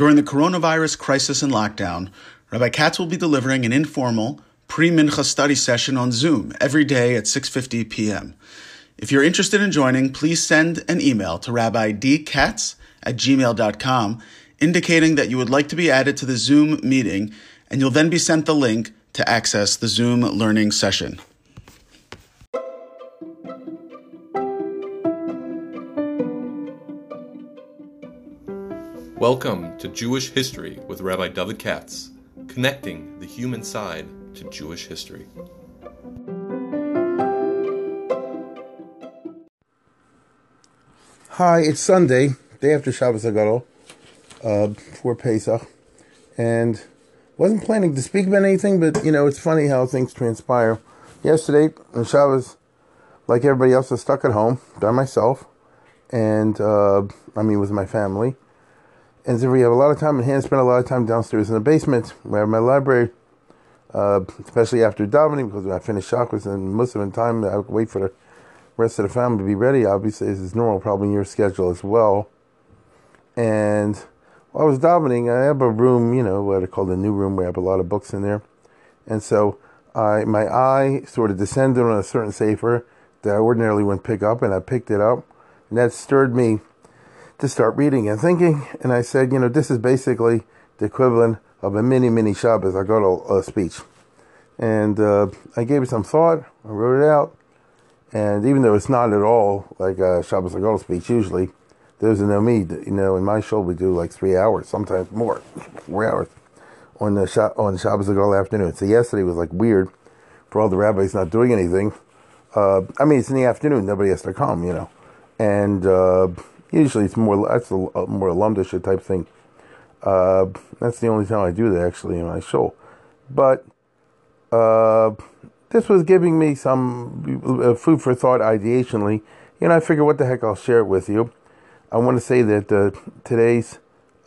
During the coronavirus crisis and lockdown, Rabbi Katz will be delivering an informal pre-mincha study session on Zoom every day at 6:50 p.m. If you're interested in joining, please send an email to Rabbi D. Katz at gmail.com indicating that you would like to be added to the Zoom meeting, and you'll then be sent the link to access the Zoom learning session. Welcome to Jewish History with Rabbi David Katz, connecting the human side to Jewish history. Hi, it's Sunday, day after Shabbos Hagadol, uh, Pesach, and wasn't planning to speak about anything, but you know it's funny how things transpire. Yesterday on Shabbos, like everybody else, I was stuck at home by myself, and uh, I mean with my family. And so we have a lot of time in hand, spend a lot of time downstairs in the basement where my library, uh, especially after davening because when I finish chakras and most of the time I wait for the rest of the family to be ready. Obviously, this is normal, probably in your schedule as well. And while I was davening, I have a room, you know, what I call the new room, where I have a lot of books in there. And so I, my eye sort of descended on a certain sefer that I ordinarily wouldn't pick up, and I picked it up, and that stirred me to start reading and thinking. And I said, you know, this is basically the equivalent of a mini, mini Shabbos. I got a, a speech. And uh, I gave it some thought. I wrote it out. And even though it's not at all like a Shabbos Agol speech, usually there's no me. You know, in my show we do like three hours, sometimes more, four hours on the on Shabbos Agol afternoon. So yesterday was like weird for all the rabbis not doing anything. Uh, I mean, it's in the afternoon; nobody has to come, you know. And uh, usually it's more that's a, a more alumdisha type thing. Uh, that's the only time I do that actually in my show. But uh, this was giving me some uh, food for thought ideationally. Know, I figure what the heck I'll share it with you. I want to say that uh, today's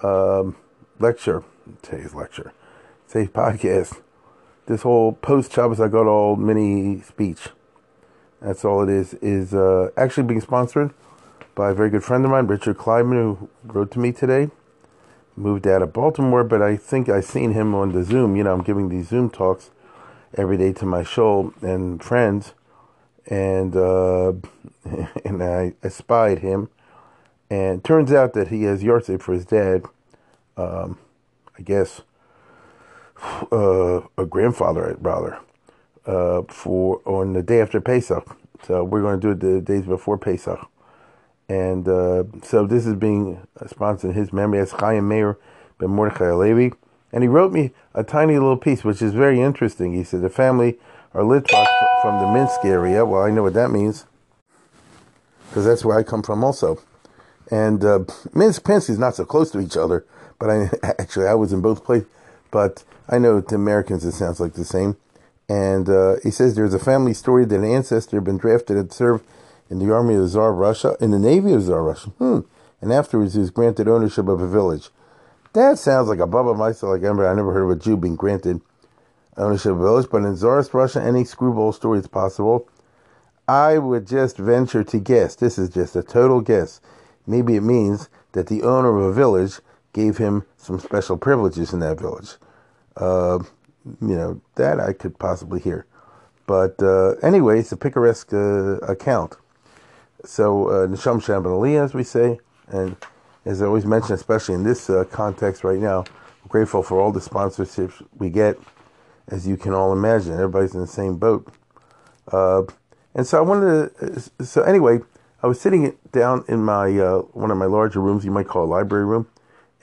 um, lecture, today's lecture, today's podcast, this whole post Shabbos I got all mini speech. That's all it is. Is uh, actually being sponsored by a very good friend of mine, Richard Kleiman, who wrote to me today. Moved out of Baltimore, but I think I seen him on the Zoom. You know, I'm giving these Zoom talks every day to my show and friends, and uh, and I, I spied him, and turns out that he has yahrzeit for his dad. Um, I guess uh, a grandfather, rather, uh, for on the day after Pesach. So we're going to do it the days before Pesach. And uh, so this is being sponsored in his memory as Chaim Meir ben Mordechai Alevi. And he wrote me a tiny little piece, which is very interesting. He said, The family are Litvak from the Minsk area. Well, I know what that means because that's where I come from also. And uh, Minsk, Pinsk is not so close to each other, but I actually I was in both places. But I know to Americans it sounds like the same. And uh, he says there's a family story that an ancestor had been drafted and served in the army of the Tsar Russia, in the navy of the Tsar Russia. Hmm. And afterwards he was granted ownership of a village. That sounds like a Baba Meister, like I never heard of a Jew being granted ownership of a village, but in Tsarist Russia, any screwball story is possible. I would just venture to guess, this is just a total guess. Maybe it means that the owner of a village gave him some special privileges in that village. Uh, you know, that I could possibly hear. But uh, anyway, it's a picaresque uh, account. So, uh, Nisham Shabbat as we say, and as I always mention, especially in this uh, context right now, grateful for all the sponsorships we get. As you can all imagine, everybody's in the same boat. Uh, and so I wanted to. Uh, so anyway, I was sitting down in my uh, one of my larger rooms, you might call a library room,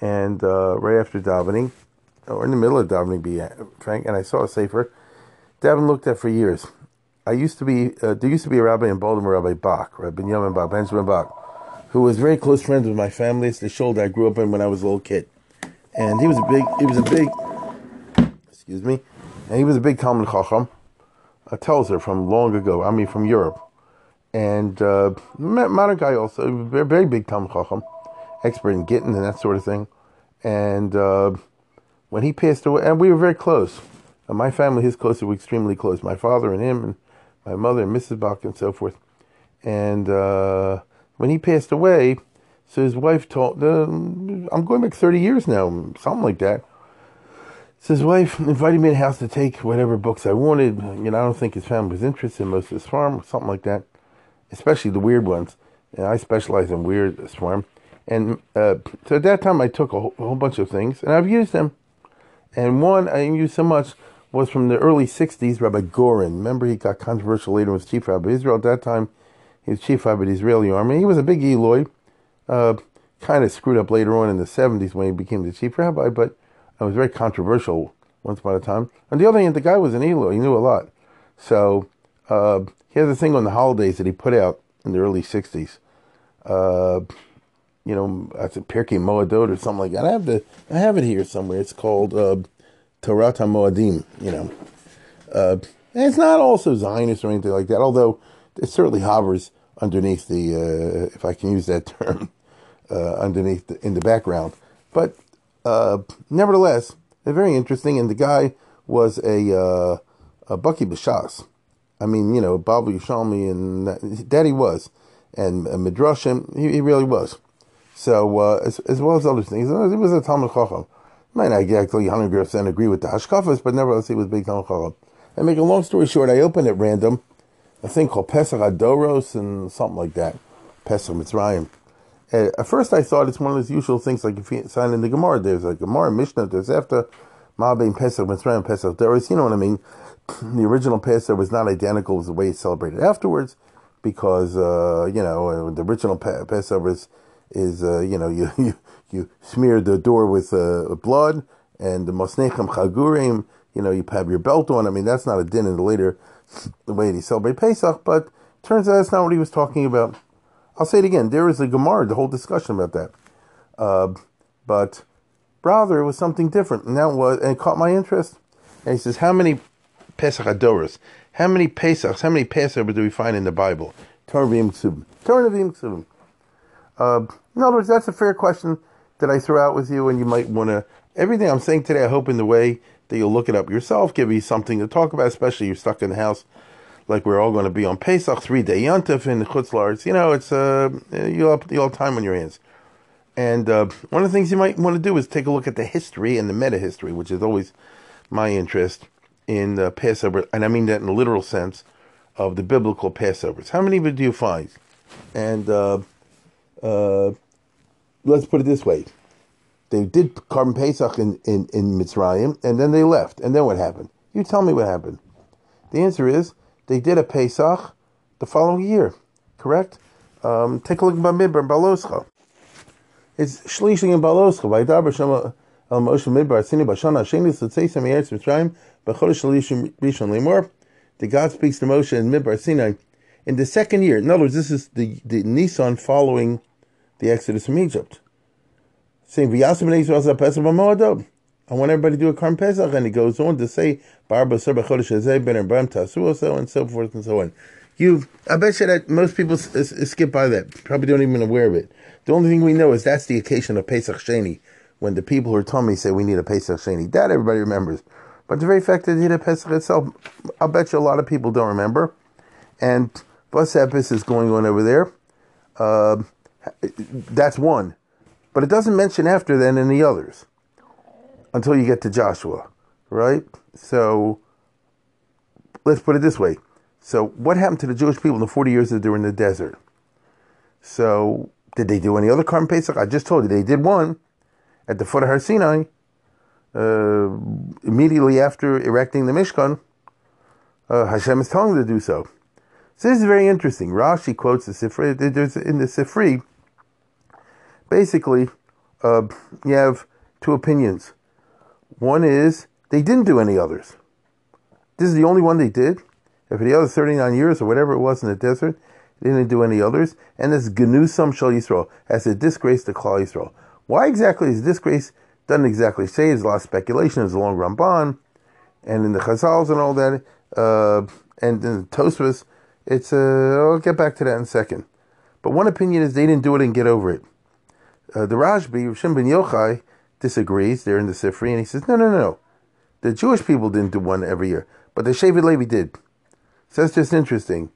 and uh, right after davening, or in the middle of davening, be frank, and I saw a sefer. Davin looked at for years. I used to be uh, there used to be a rabbi in Baltimore, Rabbi Bach, Rabbi Bach, Benjamin Bach who was very close friends with my family. It's the shoulder I grew up in when I was a little kid, and he was a big, he was a big, excuse me, and he was a big Talmud Chacham, a Telzer from long ago. I mean, from Europe, and uh, modern guy also, very, very big Talmud Chacham, expert in Gittin and that sort of thing, and uh, when he passed away, and we were very close. My family, his close, were extremely close. My father and him, and my mother and Mrs. Bach, and so forth, and. Uh, when he passed away, So his wife told, uh, I'm going back 30 years now, something like that. So his wife invited me to the house to take whatever books I wanted. You know, I don't think his family was interested in most of his farm, something like that, especially the weird ones. And I specialize in weird farm. And uh, so at that time, I took a whole, a whole bunch of things, and I've used them. And one I used so much was from the early 60s, Rabbi Goren. Remember, he got controversial later with chief rabbi Israel. At that time, he was chief rabbi of the Israeli army. He was a big Eloi. Uh, kind of screwed up later on in the 70s when he became the chief rabbi, but it was very controversial once upon a time. On the other hand, the guy was an Eloi. He knew a lot. So uh, he has a thing on the holidays that he put out in the early 60s. Uh, you know, I said Pirkei Moadot or something like that. I have the I have it here somewhere. It's called uh, Torah Moadim. You know, uh, it's not also Zionist or anything like that. Although it certainly hovers underneath the, uh, if I can use that term, uh, underneath the, in the background. But uh, nevertheless, very interesting. And the guy was a uh, a Bucky Bashas. I mean, you know, Baba Yushalmi and that, he was, and, and Midrashim, he, he really was. So uh, as, as well as other things, he was a Talmud Chacham. Might not exactly 100% agree with the Hashkafas, but nevertheless he was big Talmud Chacham. And make a long story short, I opened at random a thing called Pesach Adoros and something like that, Pesach Mitzrayim. At first, I thought it's one of those usual things like if you sign in the Gemara, there's a Gemara, Mishnah, there's after Ma'abein Pesach Mitzrayim, Pesach Doros. You know what I mean? The original Pesach was not identical with the way it's celebrated afterwards, because uh, you know the original Pesach was is uh, you know you, you you smear the door with uh, blood and the mosnechem chagurim. You know you have your belt on. I mean that's not a din in the later the way they celebrate Pesach, but turns out that's not what he was talking about. I'll say it again. There is a Gemara, the whole discussion about that. Uh, but rather, it was something different, and that was and it caught my interest. And he says, "How many Pesach Adoros? How many Pesachs? How many Passover do we find in the Bible? Torah Ksubim. Torah. Uh, in other words, that's a fair question that I throw out with you, and you might want to. Everything I'm saying today, I hope in the way that you'll look it up yourself, give you something to talk about, especially you're stuck in the house like we're all going to be on Pesach, three day Yontif in Chutzlars. You know, it's uh, you'll have, you'll have time on your hands. And uh, one of the things you might want to do is take a look at the history and the meta history, which is always my interest in the Passover, and I mean that in a literal sense of the biblical Passovers. How many of it do you find? And uh, uh, let's put it this way: they did Korban Pesach in, in, in Mitzrayim, and then they left. And then what happened? You tell me what happened. The answer is they did a Pesach the following year, correct? Um, take a look at Bamidbar and Baloscha. It's Shlishing and Baloscha. Vaydaber Shema El Moshe Midbar Sini Bashana Sheni Tzitzei Sem Yeretz Mitzrayim B'Chodesh Shalishim Rishon Lemor. The God speaks to Moshe in Midbar Sinai in the second year. In other words, this is the, the Nisan following the Exodus from Egypt saying. I want everybody to do a Karm Pesach, and he goes on to say Barba Serba Chodesh Hazeh Ben Abraham Tasu so and so forth and so on. You, I bet you that most people s- s- skip by that. Probably don't even aware of it. The only thing we know is that's the occasion of Pesach Sheni, when the people who are me say we need a Pesach Sheni. That everybody remembers. But the very fact that they did a Pesach itself, I'll bet you a lot of people don't remember. And Bus Epis is going on over there. Uh, that's one. But it doesn't mention after then any others until you get to Joshua, right? So let's put it this way. So what happened to the Jewish people in the 40 years that they were in the desert? So did they do any other Karm Pesach? I just told you they did one at the foot of Har Sinai uh, immediately after erecting the Mishkan. Uh, Hashem is telling them to do so. So this is very interesting. Rashi quotes the Sifri. There's in the Sifri basically, uh, you have two opinions. One is they didn't do any others. This is the only one they did. And for the other 39 years or whatever it was in the desert, they didn't do any others. And this Genusam Shal Yisrael as a disgrace to Klal Yisrael. Why exactly is disgrace? Doesn't exactly say. There's a lot of speculation. There's a long Ramban, and in the Chazals and all that, uh, and in the Tosfos, it's. Uh, I'll get back to that in a second. But one opinion is they didn't do it and get over it. Uh, the Rashbi, Shem ben Yochai, disagrees. They're in the Sifri, and he says, no, no, no. The Jewish people didn't do one every year, but the Shevet Levi did. So that's just interesting.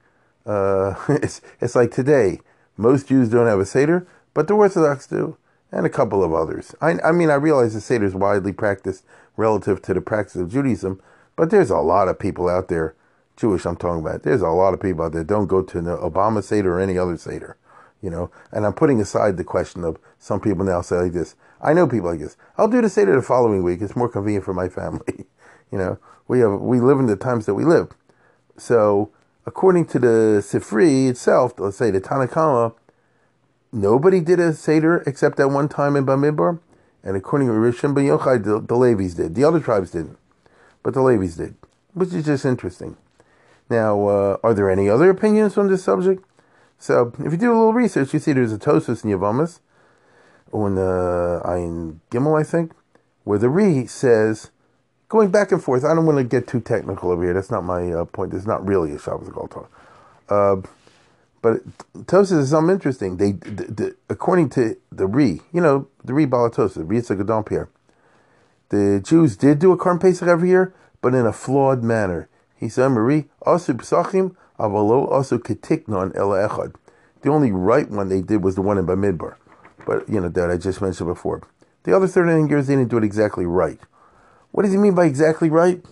Uh, it's, it's like today. Most Jews don't have a Seder, but the Orthodox do, and a couple of others. I, I mean, I realize the Seder is widely practiced relative to the practice of Judaism, but there's a lot of people out there, Jewish I'm talking about, there's a lot of people out there don't go to the Obama Seder or any other Seder, you know, and I'm putting aside the question of some people now say like this. I know people like this. I'll do the Seder the following week. It's more convenient for my family. you know, we have, we live in the times that we live. So, according to the Sifri itself, let's say the Tanakama, nobody did a Seder except that one time in Bamidbar. And according to Rishon Ben Yochai, the, the Levis did. The other tribes didn't. But the Levis did, which is just interesting. Now, uh, are there any other opinions on this subject? So, if you do a little research, you see there's a Tosus in Yavamas, on uh, Ayin Gimel, I think, where the Re says, going back and forth. I don't want to get too technical over here. That's not my uh, point. It's not really a Shabbos Galtor. Uh, but Tosis is something interesting. They, the, the, according to the Re, you know, the Re Balatosis, the Re Gadon Pierre, the Jews did do a Karm Pesach every year, but in a flawed manner. He said, Marie, Asu Psachim, Avalo Asu Ketiknon Ela Echad. The only right one they did was the one in Bamidbar. But, you know, that I just mentioned before. The other 39 years, they didn't do it exactly right. What does he mean by exactly right?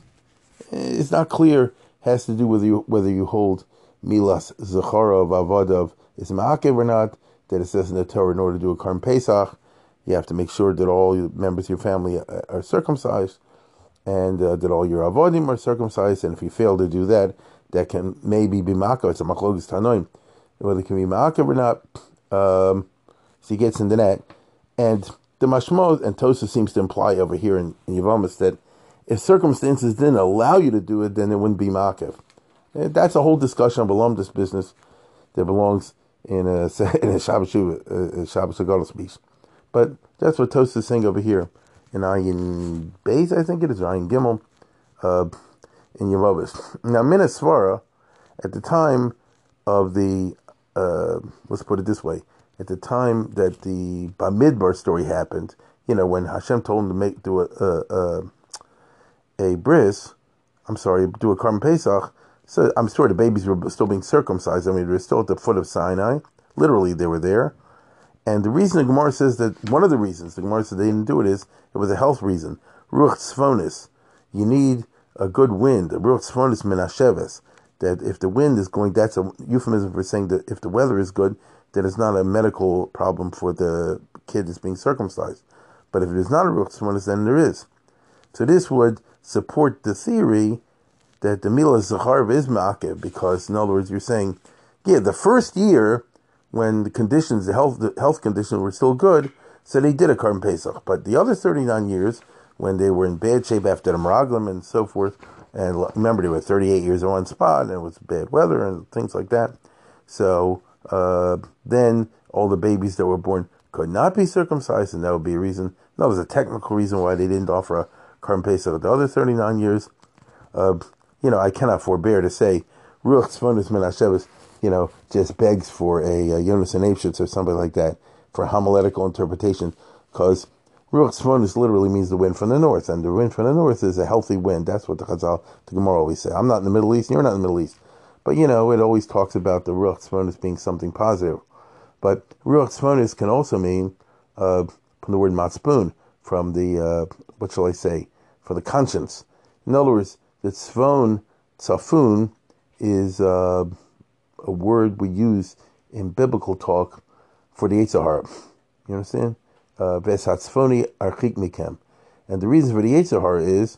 Eh, it's not clear. It has to do with you, whether you hold Milas Zachara of Avadav is Ma'akev or not. That it says in the Torah, in order to do a Karm Pesach, you have to make sure that all members of your family are circumcised and uh, that all your avodim are circumcised. And if you fail to do that, that can maybe be ma'akev. It's a machlokes tanoim, whether it can be ma'akev or not. Um, so he gets into that, and the mashmos and Tosa seems to imply over here in, in Yavamas that if circumstances didn't allow you to do it, then it wouldn't be makiv. That's a whole discussion of alumnus business that belongs in a in a Shabbos Shuva, Shabbos Agadol piece. But that's what Tosa is saying over here in Ayin Beis, I think it is, Ayin Gimel, uh, in Yavamas. Now, Minasvara, at the time of the, uh, let's put it this way, at the time that the Bamidbar story happened, you know, when Hashem told him to make do a a, a, a bris, I'm sorry, do a Karm Pesach. So I'm sure the babies were still being circumcised. I mean, they were still at the foot of Sinai. Literally, they were there. And the reason the Gemara says that one of the reasons the Gemara said they didn't do it is it was a health reason. Ruach. You need a good wind. Ruach tzfonis min That if the wind is going, that's a euphemism for saying that if the weather is good, then it's not a medical problem for the kid that's being circumcised. But if it is not a ruach tzfonis, then there is. So this would support the theory that the Mila Zacharv is ma'akev, because in other words, you're saying, yeah, the first year when the conditions, the health, the health conditions were still good, so they did a Karm Pesach. But the other 39 years, when they were in bad shape after the Meraglim and so forth, and remember they were 38 years in one spot, and it was bad weather and things like that. So uh, then all the babies that were born could not be circumcised, and that would be a reason. That was a technical reason why they didn't offer a Karm Pesach the other 39 years. Uh, you know, I cannot forbear to say, Ruach Tzvonis Menashevis, you know, just begs for a, a Jonas Apeshitz or something like that for homiletical interpretation, because Ruach Tzvonis literally means the wind from the north, and the wind from the north is a healthy wind. That's what the Chazal, the Gemara always say. I'm not in the Middle East, you're not in the Middle East. But you know, it always talks about the Ruach Tzvonis being something positive. But Ruach Tzvonis can also mean, uh, from the word matzpun, from the, uh, what shall I say, for the conscience. In other words, the tzvon, tzafun, is uh, a word we use in biblical talk for the Yitzhahar. You understand? Uh, Veshatzfoni archik mikem. And the reason for the Yitzhahar is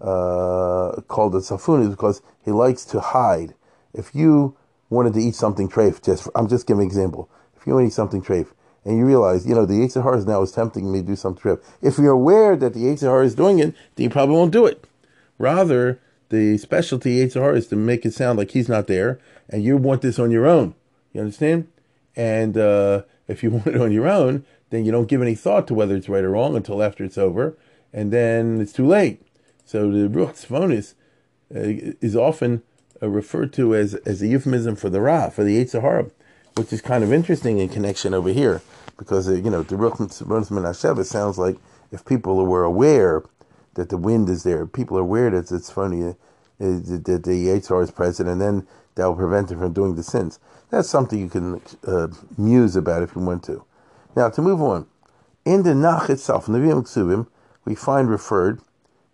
uh, called the tzafun is because he likes to hide if you wanted to eat something treif, just I'm just giving an example. If you want to eat something treif, and you realize, you know, the Yitzhar is now is tempting me to do something treif. If you're aware that the Yitzhar is doing it, then you probably won't do it. Rather, the specialty Yitzhar is to make it sound like he's not there, and you want this on your own. You understand? And uh, if you want it on your own, then you don't give any thought to whether it's right or wrong until after it's over, and then it's too late. So the Ruch Tzvonis uh, is often uh, referred to as, as a euphemism for the Ra, for the Yitzhahara, which is kind of interesting in connection over here, because, uh, you know, the Ruch Tzvonis it sounds like if people were aware that the wind is there, people are aware that it's funny, uh, that the Yitzhahara is present, and then that will prevent them from doing the sins. That's something you can uh, muse about if you want to. Now, to move on, in the Nach itself, Nevi'im Ksubim, we find referred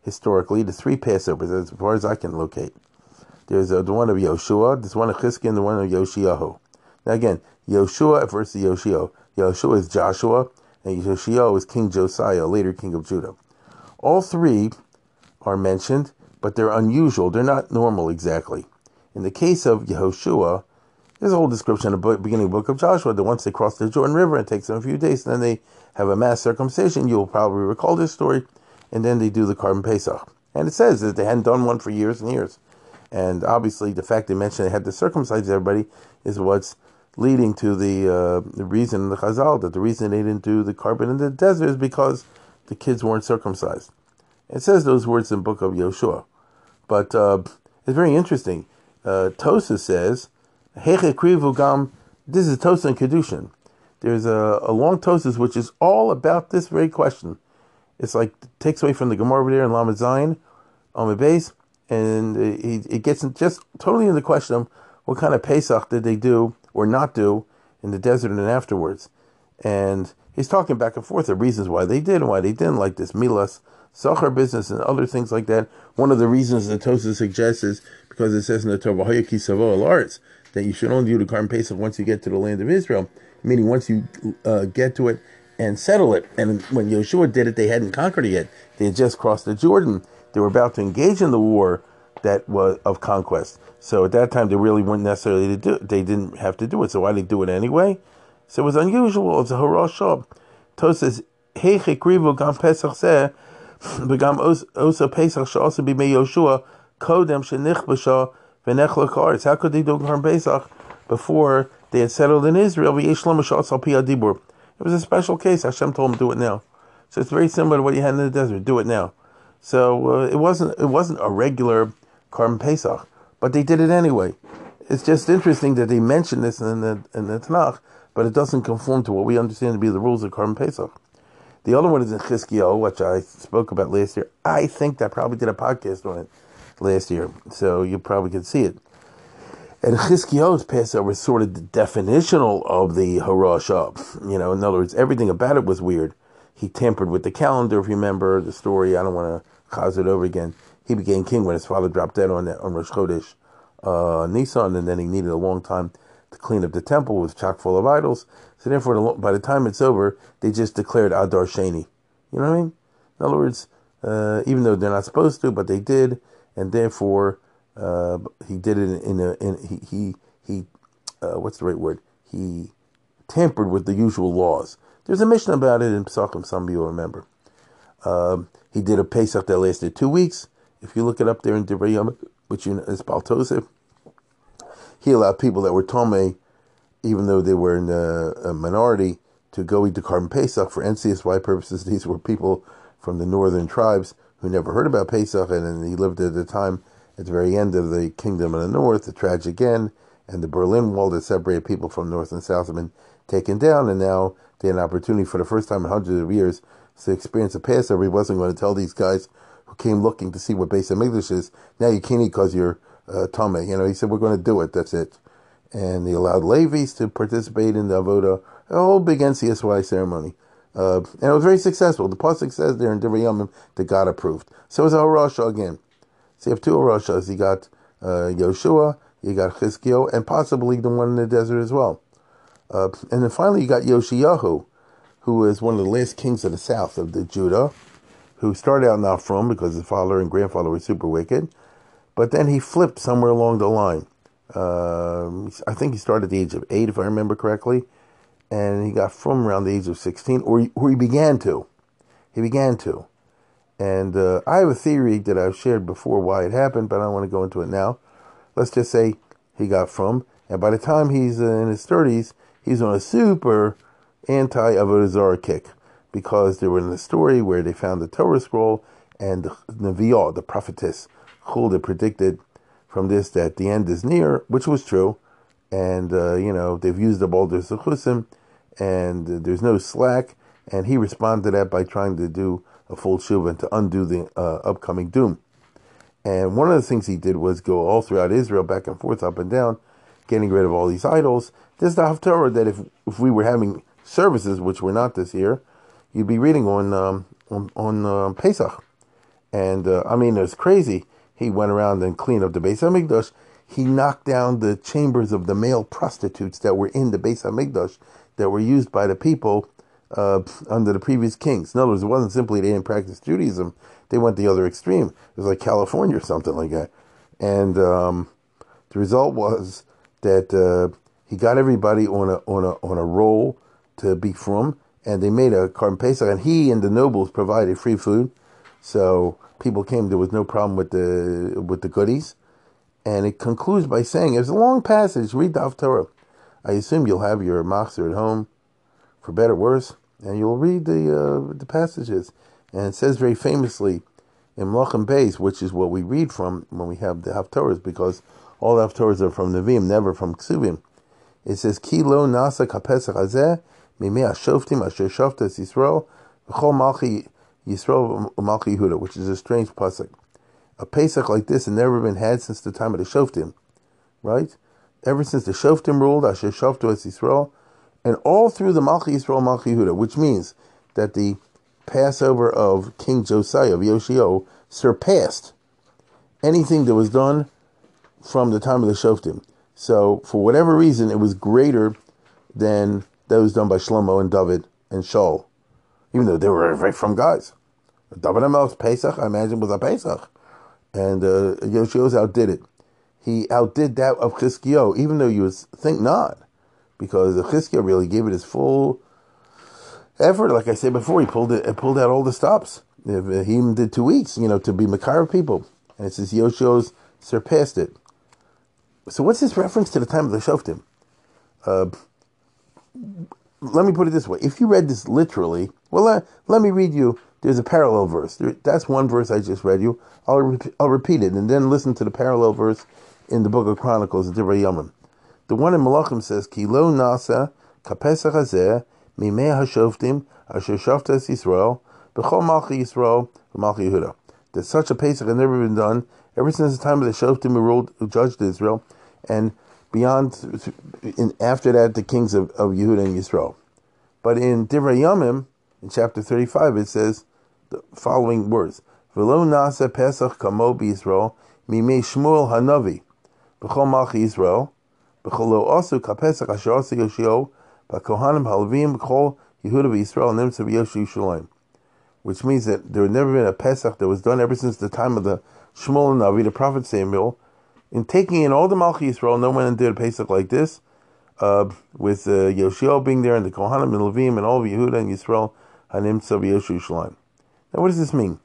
historically to three Passovers, as far as I can locate. There's uh, the one of Yoshua, there's one of Chizkiah, and the one of Yoshiyahu. Now, again, Yoshua versus Yoshio. Yoshua is Joshua, and Yoshio is King Josiah, later king of Judah. All three are mentioned, but they're unusual. They're not normal exactly. In the case of Yehoshua, there's a whole description in the beginning of the book of Joshua that once they cross the Jordan River, it takes them a few days, and then they have a mass circumcision. You'll probably recall this story. And then they do the Korban Pesach. And it says that they hadn't done one for years and years. And obviously, the fact they mentioned they had to circumcise everybody is what's leading to the uh, the reason the Chazal that the reason they didn't do the carbon in the desert is because the kids weren't circumcised. It says those words in the book of Yoshua, but uh, it's very interesting. Uh, Tosa says, gam." This is Tosa and Kedushin. There's a, a long Tosis which is all about this very question. It's like takes away from the Gemara over there in Lamed Zayin on the base, and it, it gets just totally into the question of what kind of Pesach did they do or not do in the desert and afterwards. And he's talking back and forth the reasons why they did and why they didn't, like this Milas Sachar business and other things like that. One of the reasons the Tosa suggests is because it says in the Torah, that you should only do the Karm Pesach once you get to the land of Israel, meaning once you uh, get to it and settle it. And when Yeshua did it, they hadn't conquered it yet. They had just crossed the Jordan. They were about to engage in the war that was of conquest. So at that time, they really weren't necessarily to do. They didn't have to do it. So why did they do it anyway? So it was unusual. It was a harashah. Tos says, "Hey chikrivu gam pesach seh, begam osa pesach should also be me Yoshua kodem shenich b'shah v'nech lekaretz." How could they do Karm Pesach before they had settled in Israel? It was a special case. Hashem told him do it now. So it's very similar to what you had in the desert. Do it now. So uh, it wasn't it wasn't a regular Korban Pesach, but they did it anyway. It's just interesting that they mention this in the in the Tanakh, but it doesn't conform to what we understand to be the rules of Korban Pesach. The other one is in Chizkiyahu, which I spoke about last year. I think I probably did a podcast on it last year, so you probably could see it. And Chizkiyahu's Passover is sort of the definitional of the Harashah. You know, in other words, everything about it was weird. He tampered with the calendar, if you remember the story. I don't want to cause it over again he became king when his father dropped dead on on Rosh Chodesh uh, Nisan, and then he needed a long time clean up the temple with chock full of idols. So therefore, by the time it's over, they just declared Adar Sheni. You know what I mean? In other words, uh, even though they're not supposed to, but they did, and therefore uh, he did it in a in he he he uh, what's the right word? He tampered with the usual laws. There's a mission about it in Pesachim. Some of you will remember. Um, he did a Pesach that lasted two weeks. If you look it up there in Divrei which is Baltosif, he allowed people that were Tomei, even though they were in a, a minority, to go eat the Korban Pesach for NCSY purposes. These were people from the northern tribes who never heard about Pesach, and he lived at the time at the very end of the kingdom of the north, the tragic end, and the Berlin Wall that separated people from north and south had been taken down, and now they had an opportunity for the first time in hundreds of years to experience a Passover. He wasn't going to tell these guys who came looking to see what Beis Hamikdash is. Now you can't eat because you're uh, tummy. You know, he said we're going to do it. That's it. And he allowed Levites to participate in the avoda, a whole big NCSY ceremony. Uh, and it was very successful. The pasuk says there in Divrei Yomim that God approved. So it's a Harasha again. So you have two Harashas. You got uh, Yoshua, you got Chizkiyo, and possibly the one in the desert as well. Uh, and then finally you got Yoshiyahu, who is one of the last kings of the south of the Judah who started out not from because his father and grandfather were super wicked, but then he flipped somewhere along the line. Uh, I think he started at the age of eight, if I remember correctly, and he got from around the age of 16, or he, or he began to. He began to. And uh, I have a theory that I've shared before why it happened, but I don't want to go into it now. Let's just say he got from, and by the time he's in his 30s, he's on a super anti Avodah kick because they were in the story where they found the Torah scroll and the Neviah, the prophetess, Huldah predicted from this that the end is near, which was true. And, uh, you know, they've used the all their Zechusim and there's no slack. And he responded to that by trying to do a full Shuvah and to undo the uh, upcoming doom. And one of the things he did was go all throughout Israel, back and forth, up and down, getting rid of all these idols. There's the Haftarah that if, if we were having services, which we're not this year, you'd be reading on um, on, on uh, Pesach, and uh, I mean it's crazy. He went around and cleaned up the Beis Hamikdash. He knocked down the chambers of the male prostitutes that were in the Beis Hamikdash that were used by the people uh, under the previous kings. In other words, it wasn't simply they didn't practice Judaism; they went the other extreme. It was like California or something like that. And um, the result was that uh, he got everybody on a on a on a roll to be from, and they made a Korban Pesach, and he and the nobles provided free food, so people came. There was no problem with the with the goodies, and it concludes by saying it's a long passage. Read the Haftorah. I assume you'll have your machzor at home, for better or worse, and you'll read the uh, the passages. And it says very famously in Melachim Beis, which is what we read from when we have the Haftorahs, because all the Haftorahs are from Nevi'im, never from Ksuvim. It says, Ki lo nasa kapesach hazeh, mimei ashoftim asher shoftes Yisrael, v'chol malchi Yisrael malchi Yehuda, which is a strange pasuk. A Pesach like this had never been had since the time of the Shoftim, right? Ever since the Shoftim ruled, Asher Shoftu Yisrael, and all through the Malchi Yisrael Malchi Yehuda, which means that the Passover of King Josiah of Yoshio surpassed anything that was done from the time of the Shoftim. So, for whatever reason, it was greater than those done by Shlomo and David and Shaul, even though they were right from guys. David Amel's Pesach, I imagine, was a Pesach. And uh, Yoshio's outdid it. He outdid that of Chizkiyo, even though you would think not, because Chizkiyo really gave it his full effort. Like I said before, he pulled it, pulled out all the stops. He even did two weeks, you know, to be Makar people. And it says Yoshio's surpassed it. So what's this reference to the time of the Shoftim? Uh, let me put it this way. If you read this literally, well, uh, let me read you. There's a parallel verse. There, that's one verse I just read you. I'll, re- I'll repeat it and then listen to the parallel verse in the book of Chronicles, Divrei Yomim. The one in Malachim says, Ki lo nasa kapesach hazeh mimei hashoftim asher shoftes Yisrael b'chol malchi Yisrael v'malchi Yehuda. That such a Pesach had never been done ever since the time of the Shoftim who ruled, who judged Israel, and beyond, in, after that, the kings of, of Yehuda and Yisrael. But in Divrei Yomim, in chapter 35, it says the following words, V'lo nasa Pesach kamo b'Yisrael, mimei Shmuel hanavi, b'chol malchi Yisrael, b'chol lo osu kapesach asher osu Yoshio, b'kohanim halvim b'chol Yehuda v'Yisrael, nimtza v'yoshu Shalom. Which means that there had never been a Pesach that was done ever since the time of the Shmuel and Navi, the prophet Samuel, in taking in all the Malchi Yisrael, no one did a Pesach like this, uh, with uh, Yoshio being there and the Kohanim and Levim and all of Yehuda and Yisrael, Hanim Tzav Yoshu Shalom. Now, what does this mean?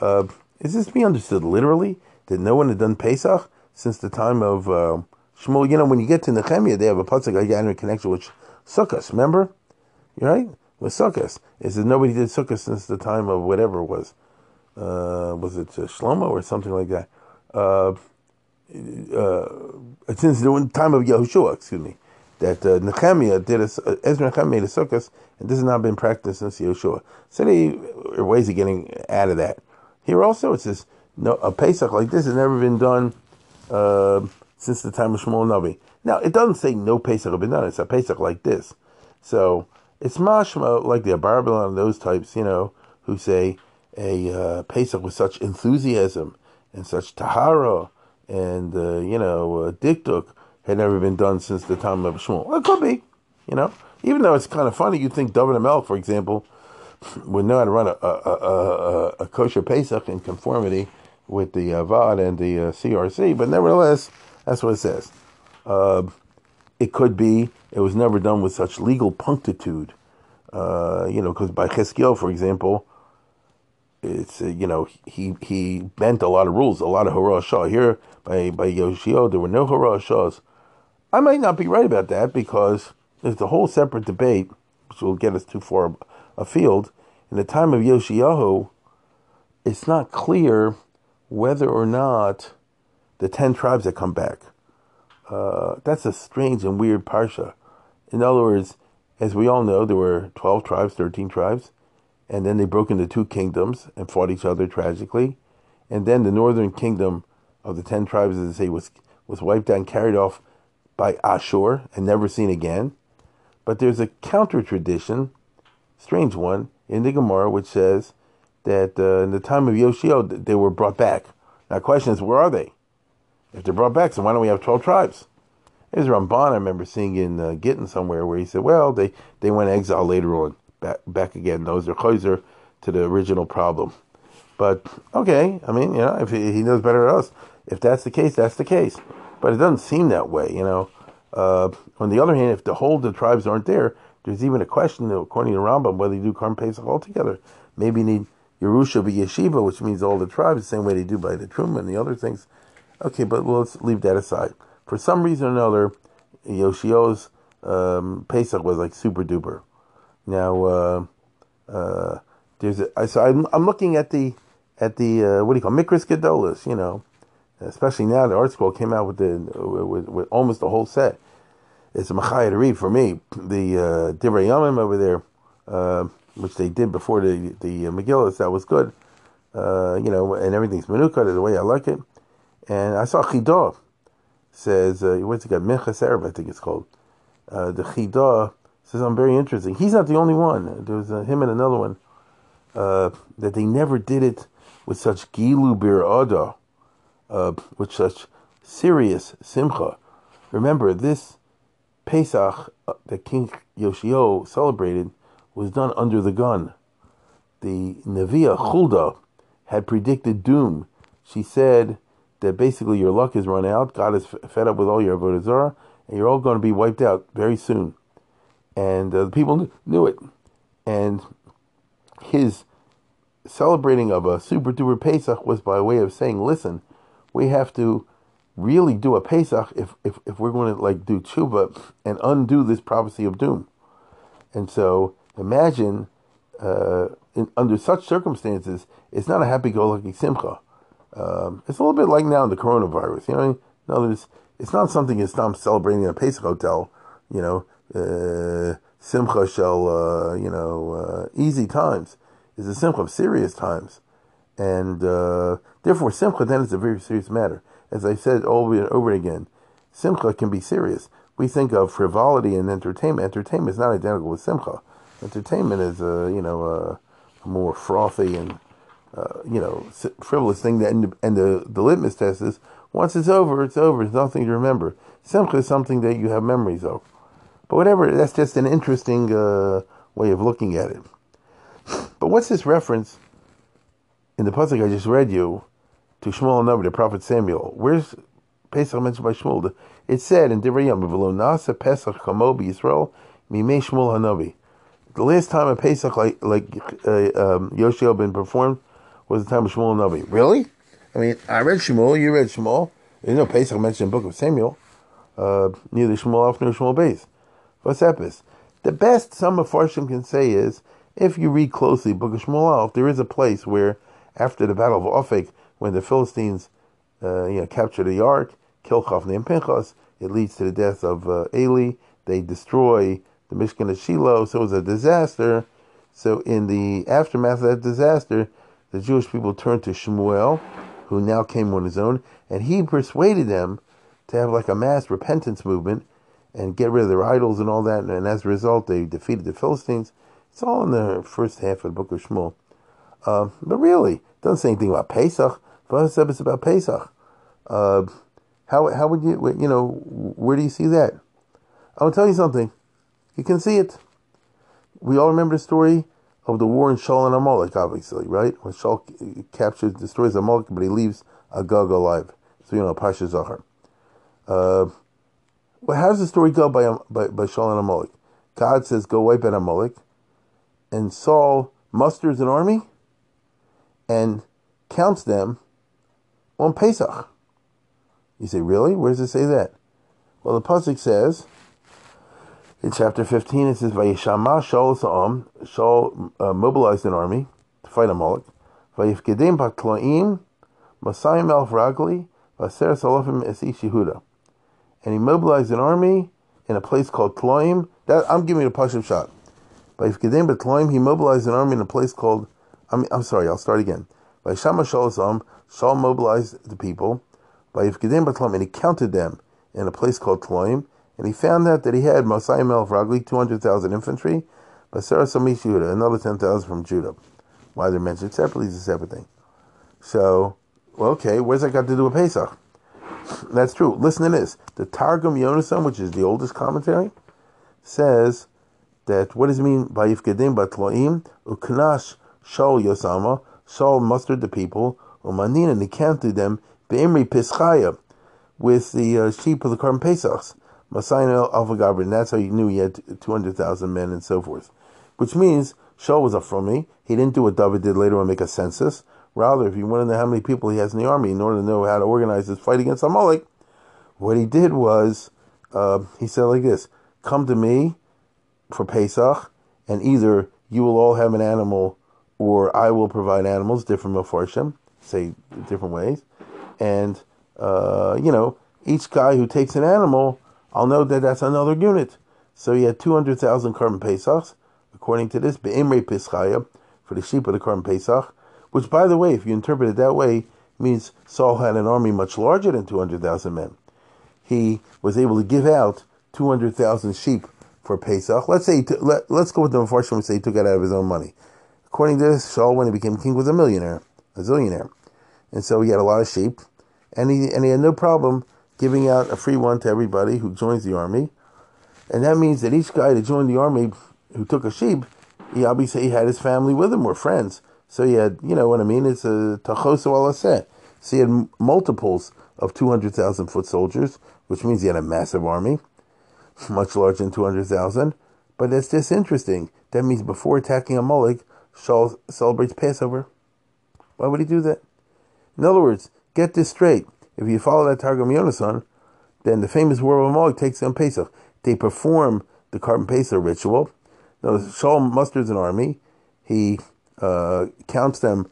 Uh, is this to be understood literally that no one had done Pesach since the time of uh, Shmuel? You know, when you get to Nehemiah, they have a pasuk I got in connection with Sukkot. Remember, you right with Sukkot. It says nobody did Sukkot since the time of whatever it was. Uh, was it uh, Shlomo or something like that? Uh, uh, since the time of Yehoshua, excuse me, that uh, Nehemiah did a, uh, Ezra Nehemiah made a sukkah, and this has not been practiced since Yehoshua. So there are ways of getting out of that. Here also it says no, a Pesach like this has never been done uh, since the time of Shmuel Navi. Now it doesn't say no Pesach have been done; it's a Pesach like this. So it's mashma like the Abarbanel and those types, you know, who say a uh, Pesach with such enthusiasm and such tahara and uh, you know uh, dikduk had never been done since the time of Shmuel. It could be, you know, even though it's kind of funny. You'd think Amel, for example, would know how to run a, a, a, a kosher Pesach in conformity with the uh, Vaad and the uh, CRC, but nevertheless, that's what it says. Uh, it could be it was never done with such legal punctitude, uh, you know, because by Cheskiel, for example, it's uh, you know he he bent a lot of rules, a lot of hurrah shah. Here by by Yoshio, there were no hurrah shahs. I might not be right about that because there's a whole separate debate, which will get us too far afield. In the time of Yoshiyahu, it's not clear whether or not the ten tribes that come back. Uh, that's a strange and weird parsha. In other words, as we all know, there were twelve tribes, thirteen tribes and then they broke into two kingdoms and fought each other tragically. And then the northern kingdom of the ten tribes, as they say, was was wiped out and carried off by Ashur and never seen again. But there's a counter tradition, strange one, in the Gemara, which says that uh, in the time of Yoshio, they were brought back. Now, the question is, where are they? If they're brought back, so why don't we have 12 tribes? There's Ramban, I remember seeing in uh, Gittin somewhere, where he said, well, they, they went exile later on, back, back again. Those are chayzer to the original problem. But, okay, I mean, you know, if he, he knows better than us, if that's the case, that's the case. But it doesn't seem that way, you know. Uh, on the other hand, if the whole the tribes aren't there, there's even a question, according to Rambam, whether you do Karm Pesach altogether. Maybe you need Yerusha be yeshiva, which means all the tribes, the same way they do by the Truma and the other things. Okay, but let's leave that aside. For some reason or another, Yoshio's um, Pesach was like super duper. Now, uh, uh, there's a, so I'm, I'm looking at the at the uh, what do you call Mikras Gedolas, you know, especially now the ArtScroll came out with the with, with almost the whole set. It's a machaya to read for me. The uh, Divrei Yamim over there, uh, which they did before the the Megillas, that was good. Uh, you know, and everything's menuka the way I like it. And I saw Chidah says, uh, what's it got? Minchas Arab, I think it's called. Uh, the Chidah says, I'm very interesting. He's not the only one. There was uh, him and another one uh, that they never did it with such gilu bir ada, uh, with such serious simcha. Remember, this Pesach uh, that King Yoshio celebrated was done under the gun. The Neviah Chulda had predicted doom. She said that basically your luck is run out. God is fed up with all your avodah and you're all going to be wiped out very soon. And uh, the people knew it. And his celebrating of a super duper Pesach was by way of saying, listen, we have to really do a Pesach if, if, if we're going to like do tshuva and undo this prophecy of doom. And so imagine uh, in, under such circumstances, it's not a happy-go-lucky simcha. Um, it's a little bit like now the coronavirus. You know, in other words, it's not something you stop celebrating in a Pesach hotel. You know, uh, simcha shall, uh, you know, uh, easy times is a simcha of serious times. And uh, therefore, simcha then is a very serious matter. As I said over and over again, simcha can be serious. We think of frivolity and entertainment. Entertainment is not identical with simcha. Entertainment is a you know a, more frothy and uh, you know frivolous thing. That and, the, and the the litmus test is once it's over, it's over. There's nothing to remember. Simcha is something that you have memories of. But whatever, that's just an interesting uh, way of looking at it. But what's this reference in the pasuk I just read you to Shmuel Navi, the prophet Samuel? Where's Pesach mentioned by Shmuel? It said in Divrei Yom, "Nasa Pesach Kamo Yisrael Mimei Shmuel Hanavi." The last time a Pesach like like uh, um, Yoshio been performed was the time of Shmuel Navi. Really? I mean, I read Shmuel, you read Shmuel. There's no Pesach mentioned in the book of Samuel. Uh, neither Shmuel Alf nor Shmuel Beis. What's Epis? The best some of Farshim can say is if you read closely Book of Shmuel, there is a place where, after the Battle of Ophek, when the Philistines uh, you know, capture the ark, kill Chafni and Pinchas, it leads to the death of uh, Eli. They destroy the Mishkan of Shiloh, so it was a disaster. So in the aftermath of that disaster, the Jewish people turned to Shmuel, who now came on his own, and he persuaded them to have like a mass repentance movement and get rid of their idols and all that. And as a result, they defeated the Philistines. It's all in the first half of the book of Shmuel. Uh, but really, it doesn't say anything about Pesach. First it's about Pesach. Uh, how how would you you know where do you see that? I'll tell you something. You can see it. We all remember the story of the war in Shaul and Amalek, obviously, right? When Shaul captures, destroys Amalek, but he leaves Agag alive. So you know, Pasha Zachar. Uh, well, how does the story go by by, by Shaul and Amalek? God says, "Go wipe out Amalek." and Saul musters an army and counts them on Pesach. You say, really? Where does it say that? Well, the pasuk says in chapter 15, it says, Vayishama Shaul Sa'am, Shaul uh, mobilized an army to fight a Amalek. Vayifkedim Patloim, Masayim Elf Ragli, Vaser Salafim Esi Shehuda. And he mobilized an army in a place called Tloim. That I'm giving you a pasuk shot. By Ifkedim Betloim, he mobilized an army in a place called. I'm, I'm sorry, I'll start again. By Shama Shaul mobilized the people. By and he counted them in a place called Tloim. and he found out that he had Masai Melech Ragli, 200,000 infantry, but Sarah Samish another 10,000 from Judah. Why they're mentioned separately is a separate thing. So, well, okay, where's that got to do with Pesach? That's true. Listen to this. The Targum Yonasan, which is the oldest commentary, says that what does it mean by Ifkedim Batloim? Uknash Shaul Yosama. Shaul mustered the people, Umanin, and he counted them, Be'imri Pischaya, with the uh, sheep of the Korban Pesachs. Masayin Alpha and that's how you knew he had 200,000 men and so forth. Which means Shaul was a from He didn't do what David did later on make a census. Rather, if you want to know how many people he has in the army in order to know how to organize his fight against Amalek, what he did was uh, he said like this: "Come to me for Pesach, and either you will all have an animal, or I will provide animals, different mafarshim, say different ways, and uh, you know each guy who takes an animal, I'll know that that's another unit." So he had two hundred thousand Korban Pesachs, according to this, be'imrei Pischaya, for the sheep of the Korban Pesach which, by the way, if you interpret it that way, means Saul had an army much larger than 200,000 men. He was able to give out 200,000 sheep for Pesach. Let's say, let, us go with the unfortunate and say he took it out of his own money. According to this, Saul, when he became king, was a millionaire, a zillionaire. And so he had a lot of sheep, and he, and he had no problem giving out a free one to everybody who joins the army. And that means that each guy that joined the army who took a sheep, he obviously had his family with him or friends. So he had, you know what I mean? It's a tachosu alaseh. So he had multiples of 200,000 foot soldiers, which means he had a massive army, much larger than 200,000. But that's just interesting. That means before attacking a Amalek, Shaul celebrates Passover. Why would he do that? In other words, get this straight. If you follow that Targum Yonasan, then the famous war of Amalek takes on Pesach. They perform the Korban Pesach ritual. Now, Shaul musters an army. He uh, counts them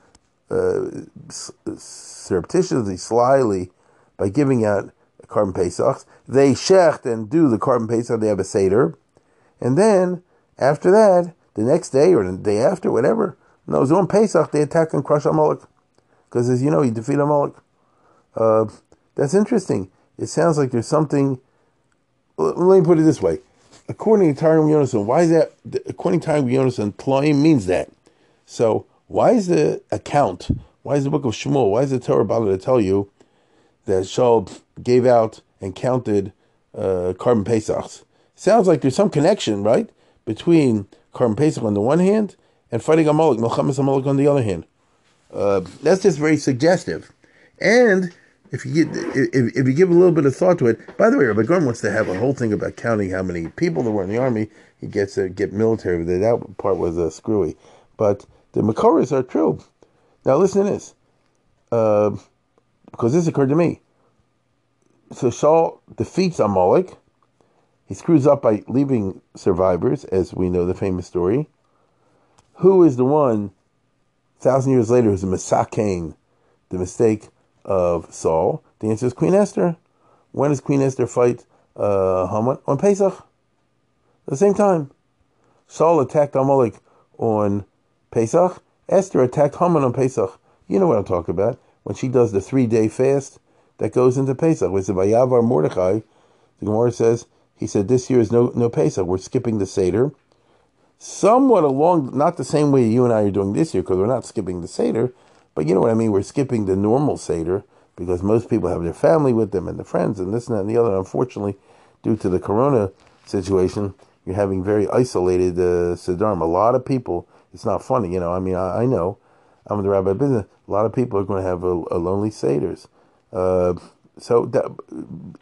uh, surreptitiously, slyly, by giving out Korban pesachs. They shecht and do the Korban pesach. They have a seder, and then after that, the next day or the day after, whatever, no, it was on Pesach they attack and crush Amalek, because as you know, he defeat Amalek. Uh, that's interesting. It sounds like there's something. Let me put it this way. According to Targum Yonasan, why is that? According to Targum Yonasan, Tloim means that. So why is the account? Why is the book of Shmuel? Why is the Torah bothered to tell you that Shaul gave out and counted uh, Korban pesachs? Sounds like there's some connection, right, between Korban pesach on the one hand and fighting Amalek, Milchemes Amalek on the other hand. Uh, that's just very suggestive. And if you get, if, if you give a little bit of thought to it, by the way, Rabbi Goren wants to have a whole thing about counting how many people there were in the army. He gets to get military. That part was uh, screwy, but the Makoras are true. Now listen to this, uh, because this occurred to me. So Saul defeats Amalek. He screws up by leaving survivors, as we know the famous story. Who is the one, thousand years later, who's a Misakain, the mistake of Saul? The answer is Queen Esther. When does Queen Esther fight uh, Haman? On Pesach. At the same time. Saul attacked Amalek on Pesach, Esther attacked Haman on Pesach. You know what I'm talking about. When she does the three day fast that goes into Pesach. With the Vayavar Mordechai, the Gemara says, he said, this year is no, no Pesach. We're skipping the Seder. Somewhat along, not the same way you and I are doing this year, because we're not skipping the Seder, but you know what I mean? We're skipping the normal Seder, because most people have their family with them and the friends and this and that and the other. Unfortunately, due to the Corona situation, you're having very isolated uh. A lot of people it's not funny, you know. I mean, I, I know I'm the rabbi business. A lot of people are going to have a, a lonely seders. Uh, so that,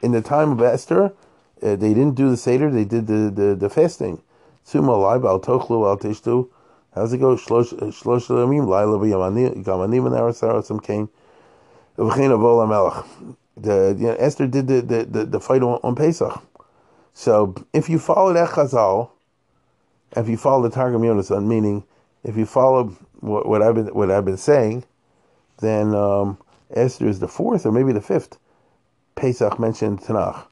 in the time of Esther, uh, they didn't do the seder; they did the the, the fasting. Sumo live al tochlu al tishtu. How's it go? Shlosh shlosh lamim laila gamanim and arasarasim came. V'chein avol melech. The you know, Esther did the, the, the, the fight on, on Pesach. So if you follow that chazal, if you follow the Targum Yonasan, meaning if you follow what, what, I've been what I've been saying, then um, Esther is the fourth or maybe the fifth Pesach mentioned Tanakh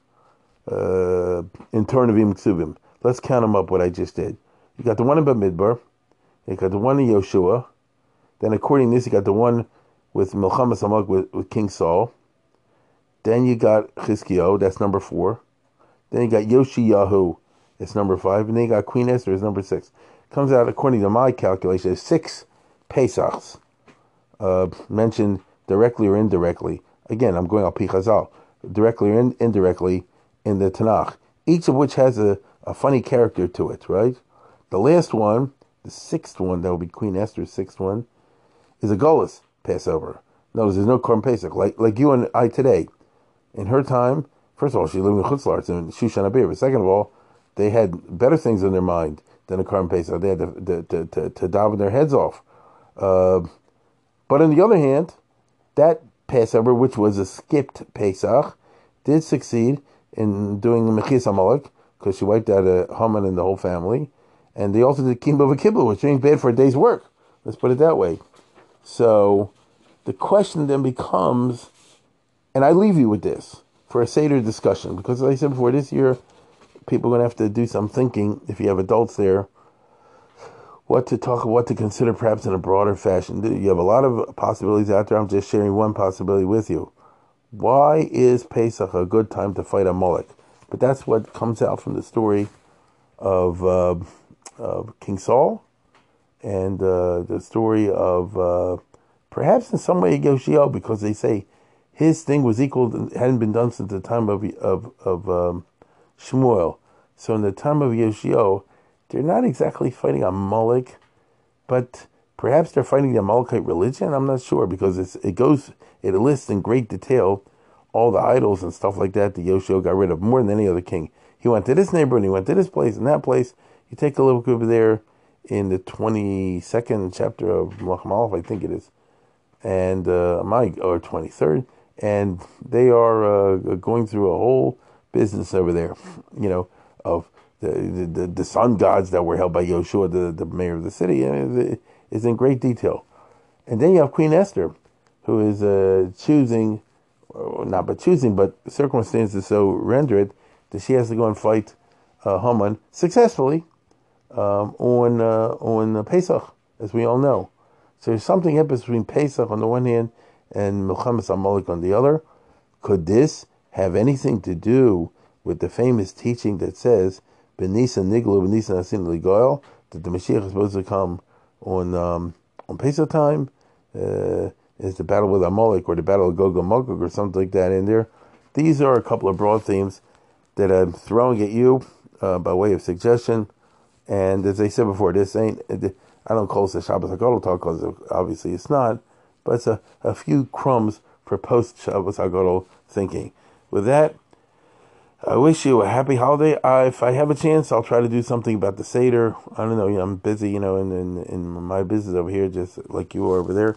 uh, in Tornavim Ksubim. Let's count them up. What I just did. You got the one in Bamidbar. You got the one in Yoshua. Then, according to this, you got the one with Milchama Samach with, with King Saul. Then you got Chizkio, that's number four. Then you got Yoshiyahu, it's number five, and then you got Queen Esther is number six. Comes out according to my calculation, six Pesachs uh, mentioned directly or indirectly. Again, I'm going al Pichazal, directly or in, indirectly in the Tanakh. Each of which has a, a funny character to it, right? The last one, the sixth one, that will be Queen Esther's sixth one, is a Golas Passover. Notice there's no Korban Pesach, like like you and I today. In her time, first of all, she lived in Chutzlarts in Shushan Abir, but second of all, they had better things in their mind than a Korban Pesach. They had to, to, to, to, to their heads off. Uh, but on the other hand, that Passover, which was a skipped Pesach, did succeed in doing the Mechis Amalek, because she wiped out a Haman and the whole family. And they also did Kimba Kibble, which ain't bad for a day's work. Let's put it that way. So the question then becomes, and I leave you with this for a Seder discussion, because as I said before, this year people are going to have to do some thinking if you have adults there what to talk, what to consider perhaps in a broader fashion. You have a lot of possibilities out there. I'm just sharing one possibility with you. Why is Pesach a good time to fight Amalek? But that's what comes out from the story of, uh, of King Saul and uh, the story of uh, perhaps in some way Yoshio, because they say his thing was equal, hadn't been done since the time of of, of um, Shmuel. So in the time of Yoshio, they're not exactly fighting Amalek, but perhaps they're fighting the Amalekite religion. I'm not sure because it goes, it lists in great detail all the idols and stuff like that that Yoshio got rid of more than any other king. He went to this neighborhood, he went to this place and that place. You take a look over there in the 22nd chapter of Malach I think it is, and uh, my or 23rd, and they are uh, going through a whole business over there, you know, of the, the, the sun gods that were held by Yoshua, the, the mayor of the city, is in great detail. And then you have Queen Esther, who is uh, choosing, not but choosing, but circumstances so render it that she has to go and fight uh, Haman successfully um, on uh, on Pesach, as we all know. So there's something happens between Pesach on the one hand and Milchemes Amalek on the other. Could this have anything to do with the famous teaching that says Benisa Niglu, Benisa Nasin Ligoil, that the Mashiach is supposed to come on um, on Pesach time, uh, is the battle with Amalek or the battle of Gog and Magog or something like that in there. These are a couple of broad themes that I'm throwing at you uh, by way of suggestion. And as I said before, this ain't, I don't call this a Shabbos HaGadol talk because obviously it's not, but it's a, a few crumbs for post Shabbos HaGadol thinking. With that, I wish you a happy holiday. Uh, if I have a chance, I'll try to do something about the Seder. I don't know. You know I'm busy, you know, in, in, in my business over here, just like you are over there.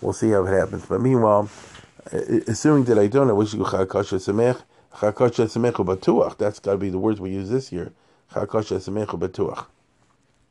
We'll see how it happens. But meanwhile, uh, assuming that I don't, I wish you Chakasha Semech. Chakasha Batuach. That's got to be the words we use this year. Chakasha Semechu Batuach.